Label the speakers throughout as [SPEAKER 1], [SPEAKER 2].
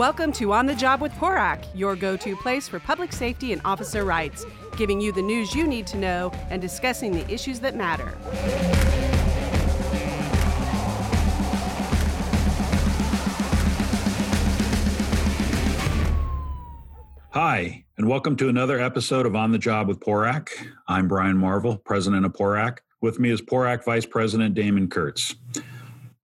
[SPEAKER 1] Welcome to On the Job with PORAC, your go to place for public safety and officer rights, giving you the news you need to know and discussing the issues that matter.
[SPEAKER 2] Hi, and welcome to another episode of On the Job with PORAC. I'm Brian Marvel, president of PORAC. With me is PORAC Vice President Damon Kurtz.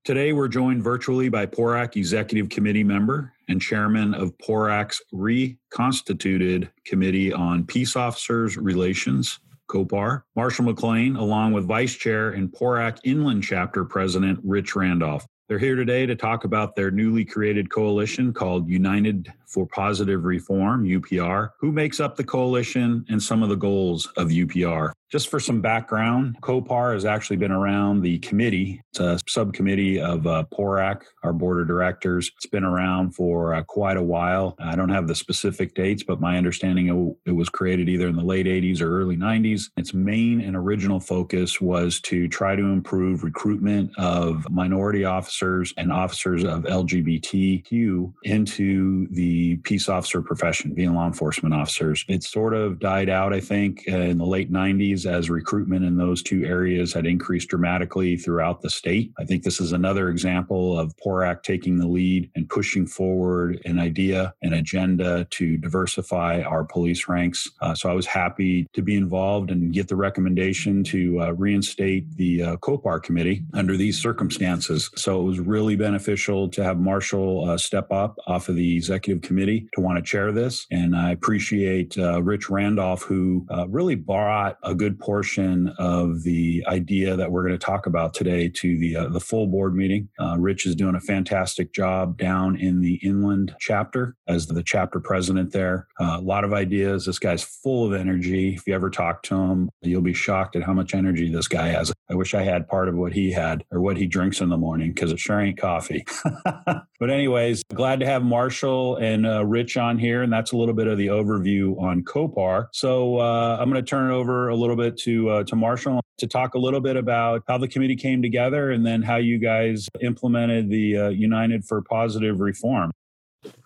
[SPEAKER 2] Today, we're joined virtually by PORAC Executive Committee member and chairman of PORAC's reconstituted Committee on Peace Officers Relations, COPAR, Marshall McClain, along with Vice Chair and PORAC Inland Chapter President Rich Randolph. They're here today to talk about their newly created coalition called United for Positive Reform, UPR, who makes up the coalition and some of the goals of UPR. Just for some background, COPAR has actually been around the committee. It's a subcommittee of uh, PORAC, our board of directors. It's been around for uh, quite a while. I don't have the specific dates, but my understanding it, it was created either in the late 80s or early 90s. Its main and original focus was to try to improve recruitment of minority officers and officers of LGBTQ into the peace officer profession, being law enforcement officers. It sort of died out, I think, uh, in the late 90s as recruitment in those two areas had increased dramatically throughout the state. I think this is another example of PORAC taking the lead and pushing forward an idea, an agenda to diversify our police ranks. Uh, so I was happy to be involved and get the recommendation to uh, reinstate the uh, COPAR committee under these circumstances. So it was really beneficial to have Marshall uh, step up off of the executive committee to want to chair this. And I appreciate uh, Rich Randolph, who uh, really brought a good good portion of the idea that we're going to talk about today to the uh, the full board meeting. Uh, Rich is doing a fantastic job down in the inland chapter as the chapter president there. Uh, a lot of ideas. This guy's full of energy. If you ever talk to him, you'll be shocked at how much energy this guy has. I wish I had part of what he had or what he drinks in the morning because it sure ain't coffee. but anyways, glad to have Marshall and uh, Rich on here, and that's a little bit of the overview on COPAR. So uh, I'm going to turn it over a little little bit to uh, to Marshall to talk a little bit about how the committee came together and then how you guys implemented the uh, United for Positive Reform.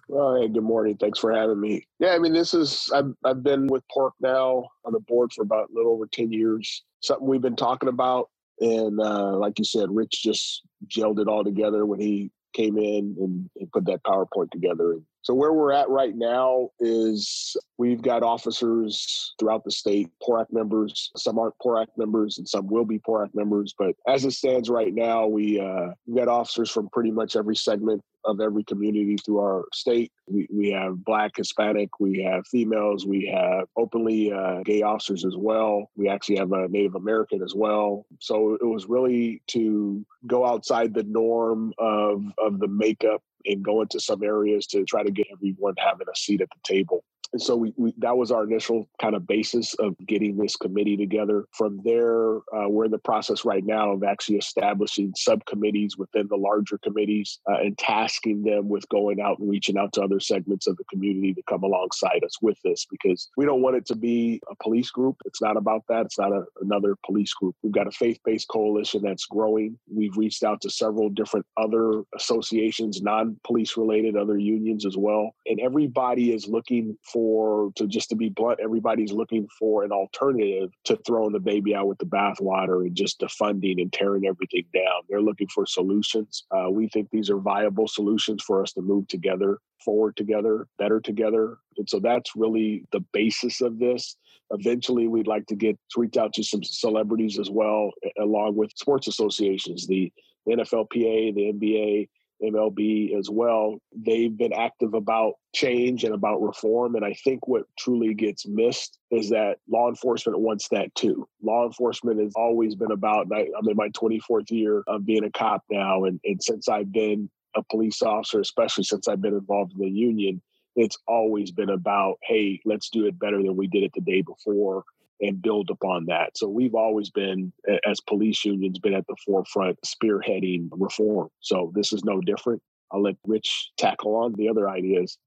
[SPEAKER 3] Well, hey, good morning. Thanks for having me. Yeah, I mean, this is I've I've been with PORAC now on the board for about a little over ten years. Something we've been talking about, and uh, like you said, Rich just gelled it all together when he came in and, and put that PowerPoint together. So where we're at right now is we've got officers throughout the state, PORAC members. Some aren't PORAC members, and some will be PORAC members. But as it stands right now, we uh, we've got officers from pretty much every segment of every community through our state. We, we have black, Hispanic, we have females, we have openly uh, gay officers as well. We actually have a Native American as well. So it was really to go outside the norm of, of the makeup and go into some areas to try to get everyone having a seat at the table. And so we, we, that was our initial kind of basis of getting this committee together. From there, uh, we're in the process right now of actually establishing subcommittees within the larger committees uh, and tasking them with going out and reaching out to other segments of the community to come alongside us with this because we don't want it to be a police group. It's not about that. It's not a, another police group. We've got a faith-based coalition that's growing. We've reached out to several different other associations, non-police related, other unions as well, and everybody is looking for for to just to be blunt, everybody's looking for an alternative to throwing the baby out with the bathwater and just defunding and tearing everything down. They're looking for solutions. Uh, we think these are viable solutions for us to move together, forward together, better together. And so that's really the basis of this. Eventually, we'd like to get to reach out to some celebrities as well, along with sports associations, the NFLPA, the NBA, MLB as well, they've been active about change and about reform. And I think what truly gets missed is that law enforcement wants that too. Law enforcement has always been about, I, am in my 24th year of being a cop now. And, and since I've been a police officer, especially since I've been involved in the union, it's always been about, hey, let's do it better than we did it the day before and build upon that. So we've always been, as police unions, been at the forefront spearheading reform. So this is no different. I'll let Rich tackle on the other ideas.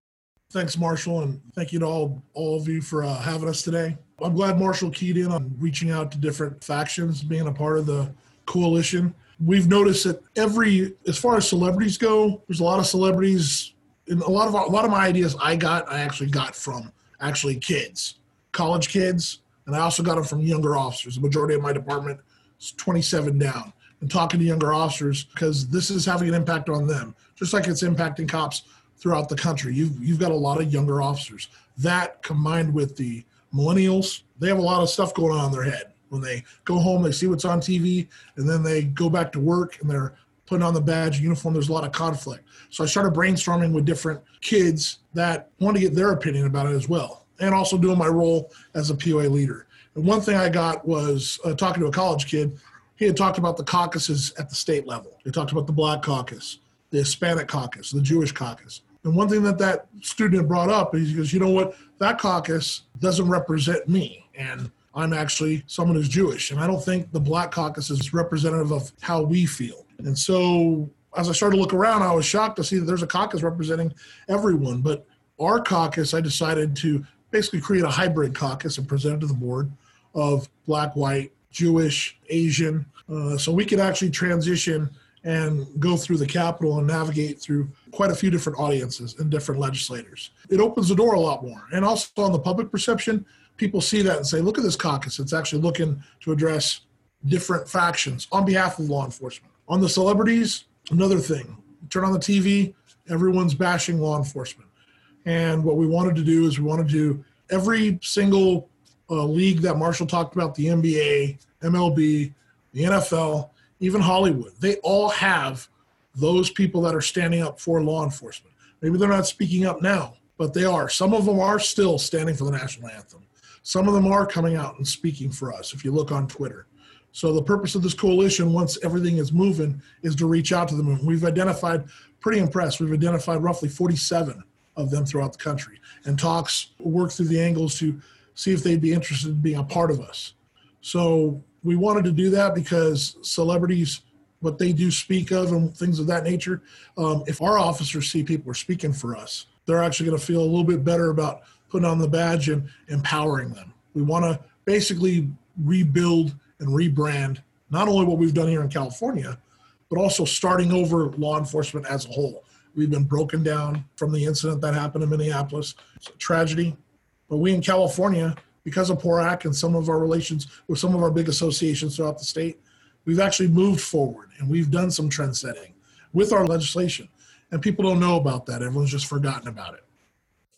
[SPEAKER 4] Thanks, Marshall, and thank you to all all of you for uh, having us today. I'm glad Marshall keyed in on reaching out to different factions, being a part of the coalition. We've noticed that every, as far as celebrities go, there's a lot of celebrities a lot of a lot of my ideas I got I actually got from actually kids, college kids, and I also got them from younger officers. The majority of my department is 27 down, and talking to younger officers because this is having an impact on them, just like it's impacting cops throughout the country. You've you've got a lot of younger officers. That combined with the millennials, they have a lot of stuff going on in their head. When they go home, they see what's on TV, and then they go back to work and they're putting on the badge uniform. There's a lot of conflict. So I started brainstorming with different kids that want to get their opinion about it as well, and also doing my role as a POA leader. And one thing I got was uh, talking to a college kid. He had talked about the caucuses at the state level. He talked about the Black Caucus, the Hispanic Caucus, the Jewish Caucus. And one thing that that student brought up is he goes, you know what, that caucus doesn't represent me. And I'm actually someone who's Jewish. And I don't think the Black Caucus is representative of how we feel. And so as I started to look around, I was shocked to see that there's a caucus representing everyone. But our caucus, I decided to basically create a hybrid caucus and present it to the board of black, white, Jewish, Asian, uh, so we could actually transition and go through the Capitol and navigate through quite a few different audiences and different legislators. It opens the door a lot more. And also on the public perception, people see that and say, look at this caucus. It's actually looking to address different factions on behalf of law enforcement. On the celebrities, another thing. Turn on the TV, everyone's bashing law enforcement. And what we wanted to do is we wanted to do every single uh, league that Marshall talked about the NBA, MLB, the NFL, even Hollywood they all have those people that are standing up for law enforcement. Maybe they're not speaking up now, but they are. Some of them are still standing for the national anthem. Some of them are coming out and speaking for us if you look on Twitter. So the purpose of this coalition, once everything is moving, is to reach out to them. We've identified, pretty impressed, we've identified roughly 47 of them throughout the country and talks work through the angles to see if they'd be interested in being a part of us. So we wanted to do that because celebrities, what they do speak of and things of that nature, um, if our officers see people are speaking for us, they're actually going to feel a little bit better about putting on the badge and empowering them. We want to basically rebuild and rebrand not only what we've done here in California, but also starting over law enforcement as a whole. We've been broken down from the incident that happened in Minneapolis. It's a tragedy. But we in California because of PORAC and some of our relations with some of our big associations throughout the state, we've actually moved forward and we've done some trend setting with our legislation. And people don't know about that. Everyone's just forgotten about it.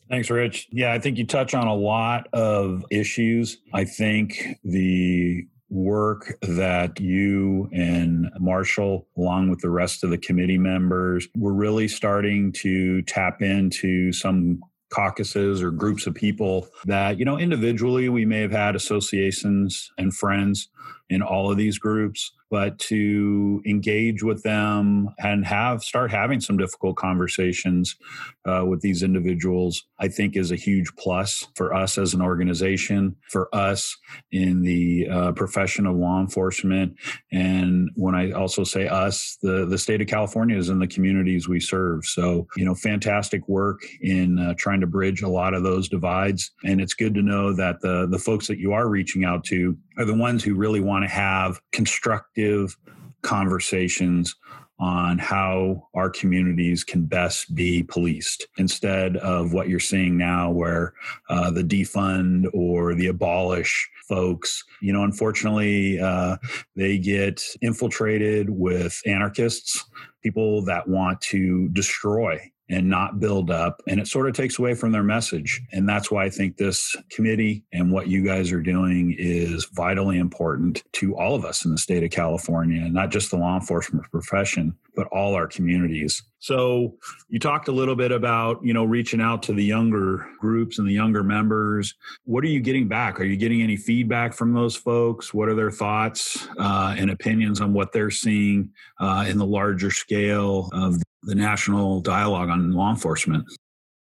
[SPEAKER 2] Thanks, Rich. Yeah, I think you touch on a lot of issues. I think the work that you and Marshall, along with the rest of the committee members, were really starting to tap into some caucuses or groups of people that, you know, individually we may have had associations and friends in all of these groups but to engage with them and have start having some difficult conversations uh, with these individuals i think is a huge plus for us as an organization for us in the uh, profession of law enforcement. And when i also say us the the state of california is in the communities we serve. So you know fantastic work in uh, trying to bridge a lot of those divides. And it's good to know that the the folks that you are reaching out to are the ones who really want to have constructive conversations on how our communities can best be policed instead of what you're seeing now where uh, the defund or the abolish folks you know unfortunately uh, they get infiltrated with anarchists people that want to destroy and not build up. And it sort of takes away from their message. And that's why I think this committee and what you guys are doing is vitally important to all of us in the state of California, not just the law enforcement profession, but all our communities. So you talked a little bit about, you know, reaching out to the younger groups and the younger members. What are you getting back? Are you getting any feedback from those folks? What are their thoughts uh, and opinions on what they're seeing uh, in the larger scale of the national dialogue on law enforcement?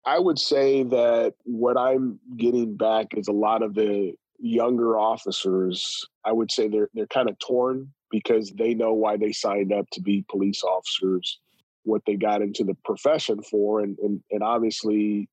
[SPEAKER 3] I would say that what I'm getting back is a lot of the younger officers. I would say they're they're kind of torn because they know why they signed up to be police officers, what they got into the profession for, and and, and obviously,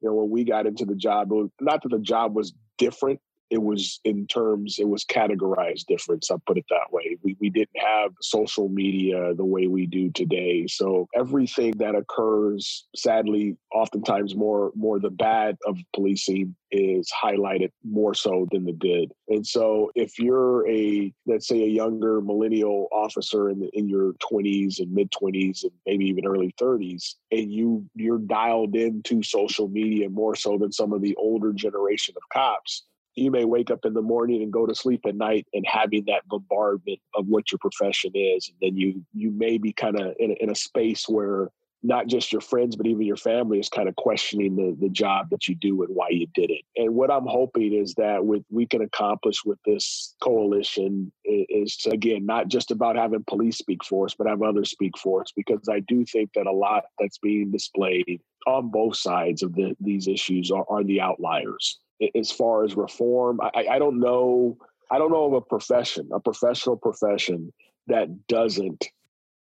[SPEAKER 3] you know, when we got into the job, not that the job was different it was in terms it was categorized difference i'll put it that way. We, we didn't have social media the way we do today. So everything that occurs sadly oftentimes more more the bad of policing is highlighted more so than the good. And so if you're a let's say a younger millennial officer in the, in your 20s and mid 20s and maybe even early 30s and you you're dialed into social media more so than some of the older generation of cops you may wake up in the morning and go to sleep at night and having that bombardment of what your profession is and then you you may be kind of in, in a space where not just your friends but even your family is kind of questioning the, the job that you do and why you did it. And what i'm hoping is that with we can accomplish with this coalition is, to, again not just about having police speak for us but have others speak for us because i do think that a lot that's being displayed on both sides of the, these issues are, are the outliers as far as reform. I, I don't know. I don't know of a profession, a professional profession that doesn't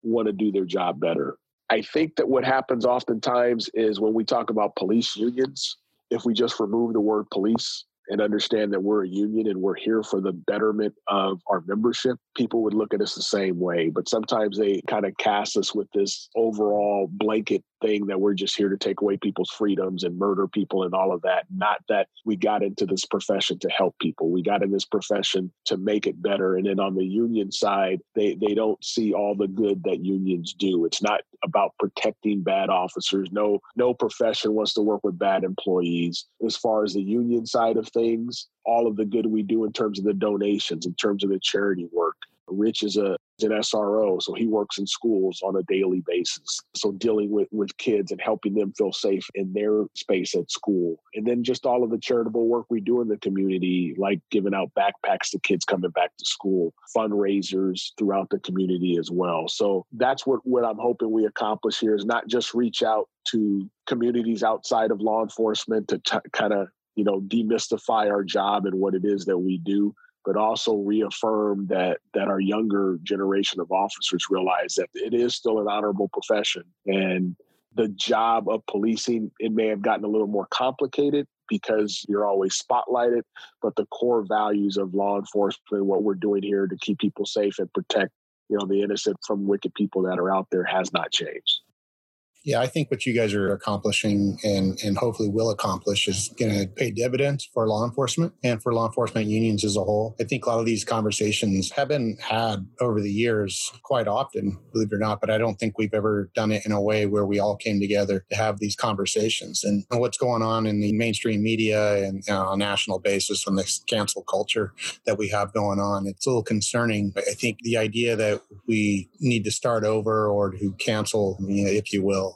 [SPEAKER 3] want to do their job better. I think that what happens oftentimes is when we talk about police unions, if we just remove the word police and understand that we're a union and we're here for the betterment of our membership, people would look at us the same way. But sometimes they kind of cast us with this overall blanket thing that we're just here to take away people's freedoms and murder people and all of that. Not that we got into this profession to help people. We got in this profession to make it better. And then on the union side, they, they don't see all the good that unions do. It's not about protecting bad officers. No, no profession wants to work with bad employees. As far as the union side of things, all of the good we do in terms of the donations, in terms of the charity work. Rich is a an SRO, so he works in schools on a daily basis. So dealing with with kids and helping them feel safe in their space at school, and then just all of the charitable work we do in the community, like giving out backpacks to kids coming back to school, fundraisers throughout the community as well. So that's what what I'm hoping we accomplish here is not just reach out to communities outside of law enforcement to t- kind of you know demystify our job and what it is that we do but also reaffirm that that our younger generation of officers realize that it is still an honorable profession. And the job of policing it may have gotten a little more complicated because you're always spotlighted but the core values of law enforcement what we're doing here to keep people safe and protect you know the innocent from wicked people that are out there has not changed
[SPEAKER 5] yeah, I think what you guys are accomplishing and, and hopefully will accomplish is going to pay dividends for law enforcement and for law enforcement unions as a whole. I think a lot of these conversations have been had over the years quite often, believe it or not, but I don't think we've ever done it in a way where we all came together to have these conversations. And what's going on in the mainstream media and you know, on a national basis on this cancel culture that we have going on, it's a little concerning. I think the idea that we need to start over or to cancel, if you will,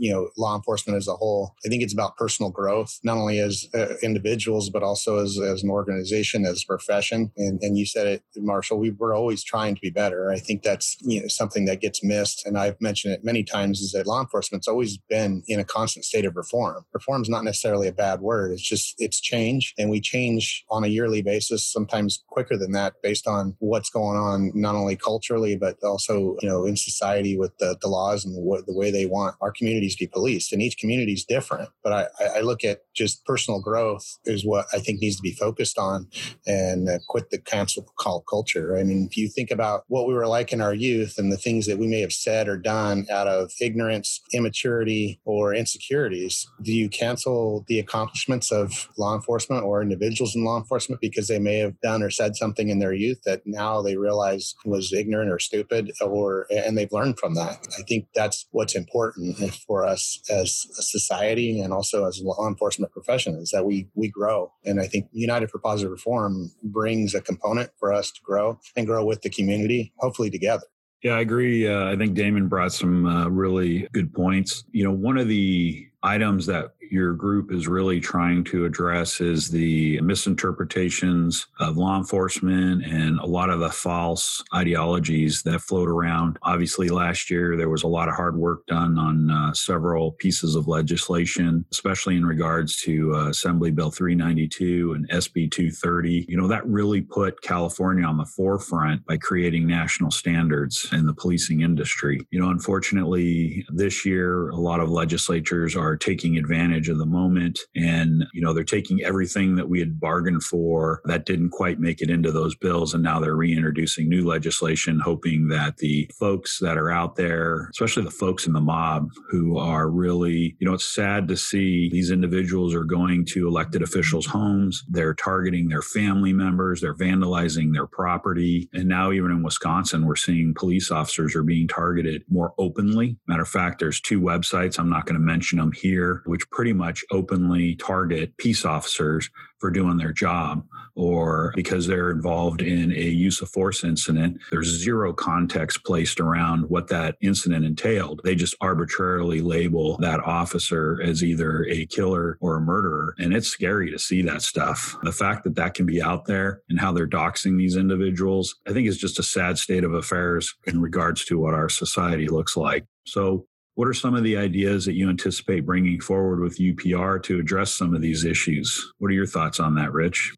[SPEAKER 5] you know law enforcement as a whole i think it's about personal growth not only as uh, individuals but also as, as an organization as a profession. And, and you said it marshall we were always trying to be better. I think that's you know something that gets missed and i've mentioned it many times is that law enforcement's always been in a constant state of reform. Reform is not necessarily a bad word it's just it's change and we change on a yearly basis sometimes quicker than that based on what's going on not only culturally but also you know in society with the, the laws and what, the way they want our community communities be policed, and each community is different. But I, I look at just personal growth is what I think needs to be focused on, and uh, quit the cancel call culture. I mean, if you think about what we were like in our youth and the things that we may have said or done out of ignorance, immaturity, or insecurities, do you cancel the accomplishments of law enforcement or individuals in law enforcement because they may have done or said something in their youth that now they realize was ignorant or stupid, or and they've learned from that? I think that's what's important for us as a society and also as law enforcement professionals that we we grow. And I think United for Positive Reform brings a component for us to grow and grow with the community, hopefully together.
[SPEAKER 2] Yeah, I agree. Uh, I think Damon brought some uh, really good points. You know, one of the items that your group is really trying to address is the misinterpretations of law enforcement and a lot of the false ideologies that float around. Obviously, last year there was a lot of hard work done on uh, several pieces of legislation, especially in regards to uh, Assembly Bill 392 and SB 230. You know, that really put California on the forefront by creating national standards in the policing industry. You know, unfortunately, this year, a lot of legislatures are taking advantage advantage of the moment. And, you know, they're taking everything that we had bargained for that didn't quite make it into those bills. And now they're reintroducing new legislation, hoping that the folks that are out there, especially the folks in the mob who are really, you know, it's sad to see these individuals are going to elected officials' homes. They're targeting their family members. They're vandalizing their property. And now, even in Wisconsin, we're seeing police officers are being targeted more openly. Matter of fact, there's two websites. I'm not going to mention them here, which pretty much openly target peace officers for doing their job or because they're involved in a use of force incident. There's zero context placed around what that incident entailed. They just arbitrarily label that officer as either a killer or a murderer. And it's scary to see that stuff. The fact that that can be out there and how they're doxing these individuals, I think is just a sad state of affairs in regards to what our society looks like. So what are some of the ideas that you anticipate bringing forward with UPR to address some of these issues? What are your thoughts on that, Rich?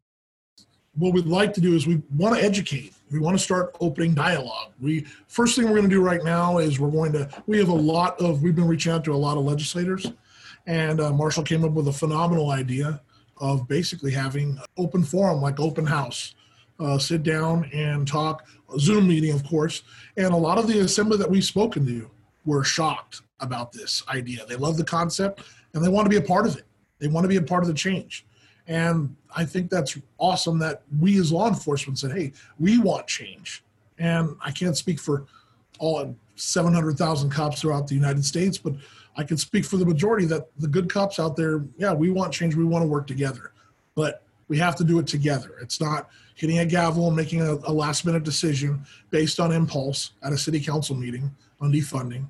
[SPEAKER 4] What we'd like to do is we want to educate. We want to start opening dialogue. We first thing we're going to do right now is we're going to we have a lot of we've been reaching out to a lot of legislators, and uh, Marshall came up with a phenomenal idea of basically having open forum like open house, uh, sit down and talk. Zoom meeting, of course, and a lot of the assembly that we've spoken to were shocked about this idea. They love the concept and they want to be a part of it. They want to be a part of the change. And I think that's awesome that we as law enforcement said, hey, we want change. And I can't speak for all 700,000 cops throughout the United States, but I can speak for the majority that the good cops out there, yeah, we want change. We want to work together. But we have to do it together. It's not hitting a gavel and making a, a last minute decision based on impulse at a city council meeting on defunding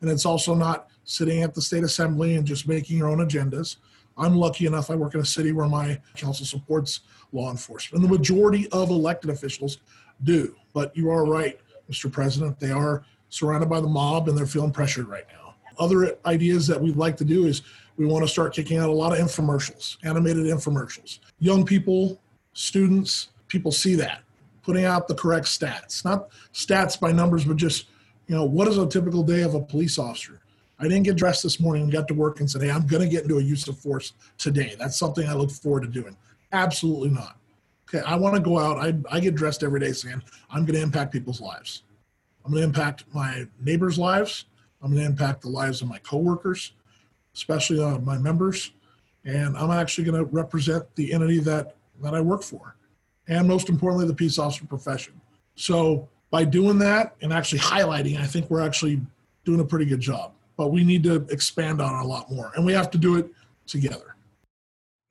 [SPEAKER 4] and it's also not sitting at the state assembly and just making your own agendas. I'm lucky enough, I work in a city where my council supports law enforcement. And the majority of elected officials do. But you are right, Mr. President. They are surrounded by the mob and they're feeling pressured right now. Other ideas that we'd like to do is we want to start kicking out a lot of infomercials, animated infomercials. Young people, students, people see that. Putting out the correct stats, not stats by numbers, but just you know, what is a typical day of a police officer? I didn't get dressed this morning and got to work and said, hey, I'm going to get into a use of force today. That's something I look forward to doing. Absolutely not. Okay, I want to go out. I, I get dressed every day saying, I'm going to impact people's lives. I'm going to impact my neighbors' lives. I'm going to impact the lives of my coworkers, especially uh, my members. And I'm actually going to represent the entity that, that I work for. And most importantly, the peace officer profession. So by doing that and actually highlighting, I think we're actually doing a pretty good job. But we need to expand on it a lot more, and we have to do it together.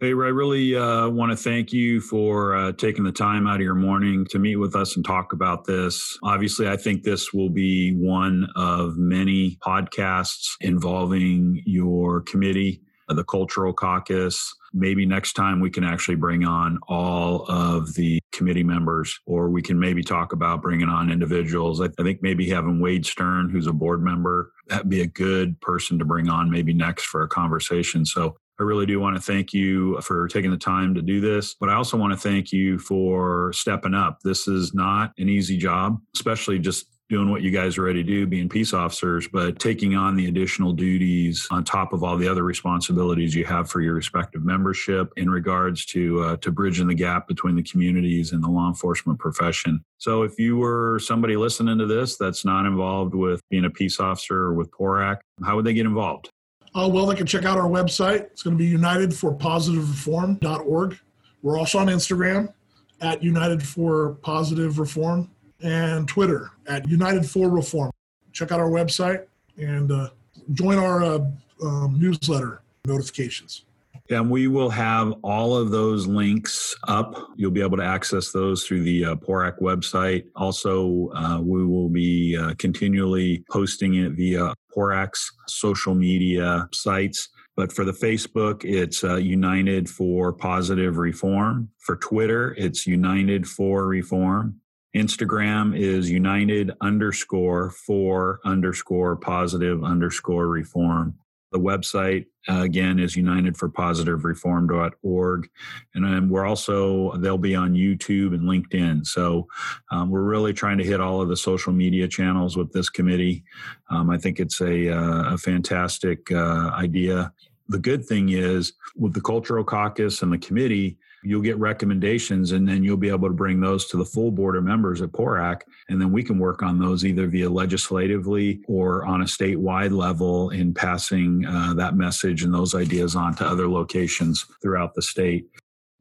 [SPEAKER 2] Hey, I really uh, want to thank you for uh, taking the time out of your morning to meet with us and talk about this. Obviously, I think this will be one of many podcasts involving your committee, the Cultural Caucus, maybe next time we can actually bring on all of the committee members, or we can maybe talk about bringing on individuals. I, I think maybe having Wade Stern, who's a board member, that'd be a good person to bring on maybe next for a conversation. So I really do want to thank you for taking the time to do this, but I also want to thank you for stepping up. This is not an easy job, especially just doing what you guys already do, being peace officers, but taking on the additional duties on top of all the other responsibilities you have for your respective membership in regards to uh, to bridging the gap between the communities and the law enforcement profession. So, if you were somebody listening to this that's not involved with being a peace officer or with PORAC, how would they get involved?
[SPEAKER 4] Uh, well, they can check out our website. It's going to be unitedforpositivereform.org. We're also on Instagram at United for Positive Reform and Twitter at United for Reform. Check out our website and uh, join our uh, um, newsletter notifications.
[SPEAKER 2] And we will have all of those links up. You'll be able to access those through the uh, PORAC website. Also, uh, we will be uh, continually posting it via PORAC's social media sites. But for the Facebook, it's uh, United for Positive Reform. For Twitter, it's United for Reform. Instagram is united underscore for underscore positive underscore reform. The website, uh, again, is unitedforpositivereform.org. And we're also, they'll be on YouTube and LinkedIn. So um, we're really trying to hit all of the social media channels with this committee. Um, I think it's a, uh, a fantastic uh, idea the good thing is with the cultural caucus and the committee, you'll get recommendations and then you'll be able to bring those to the full board of members at PORAC. And then we can work on those either via legislatively or on a statewide level in passing uh, that message and those ideas on to other locations throughout the state.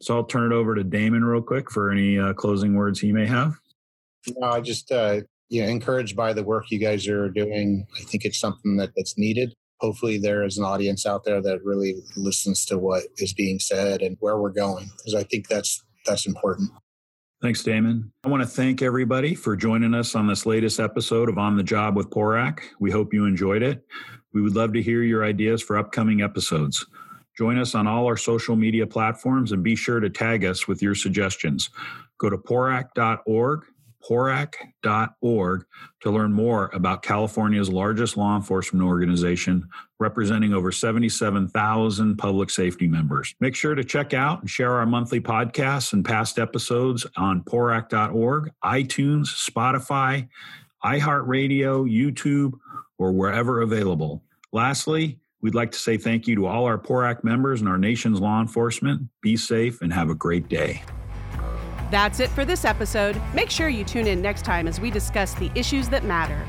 [SPEAKER 2] So I'll turn it over to Damon real quick for any uh, closing words he may have.
[SPEAKER 5] No, I just, uh, you know, encouraged by the work you guys are doing. I think it's something that, that's needed hopefully there is an audience out there that really listens to what is being said and where we're going because i think that's that's important.
[SPEAKER 2] Thanks damon. I want to thank everybody for joining us on this latest episode of on the job with porac we hope you enjoyed it. We would love to hear your ideas for upcoming episodes. Join us on all our social media platforms and be sure to tag us with your suggestions. Go to porac.org porac.org to learn more about California's largest law enforcement organization, representing over 77,000 public safety members. Make sure to check out and share our monthly podcasts and past episodes on porac.org, iTunes, Spotify, iHeartRadio, YouTube, or wherever available. Lastly, we'd like to say thank you to all our PORAC members and our nation's law enforcement. Be safe and have a great day.
[SPEAKER 1] That's it for this episode. Make sure you tune in next time as we discuss the issues that matter.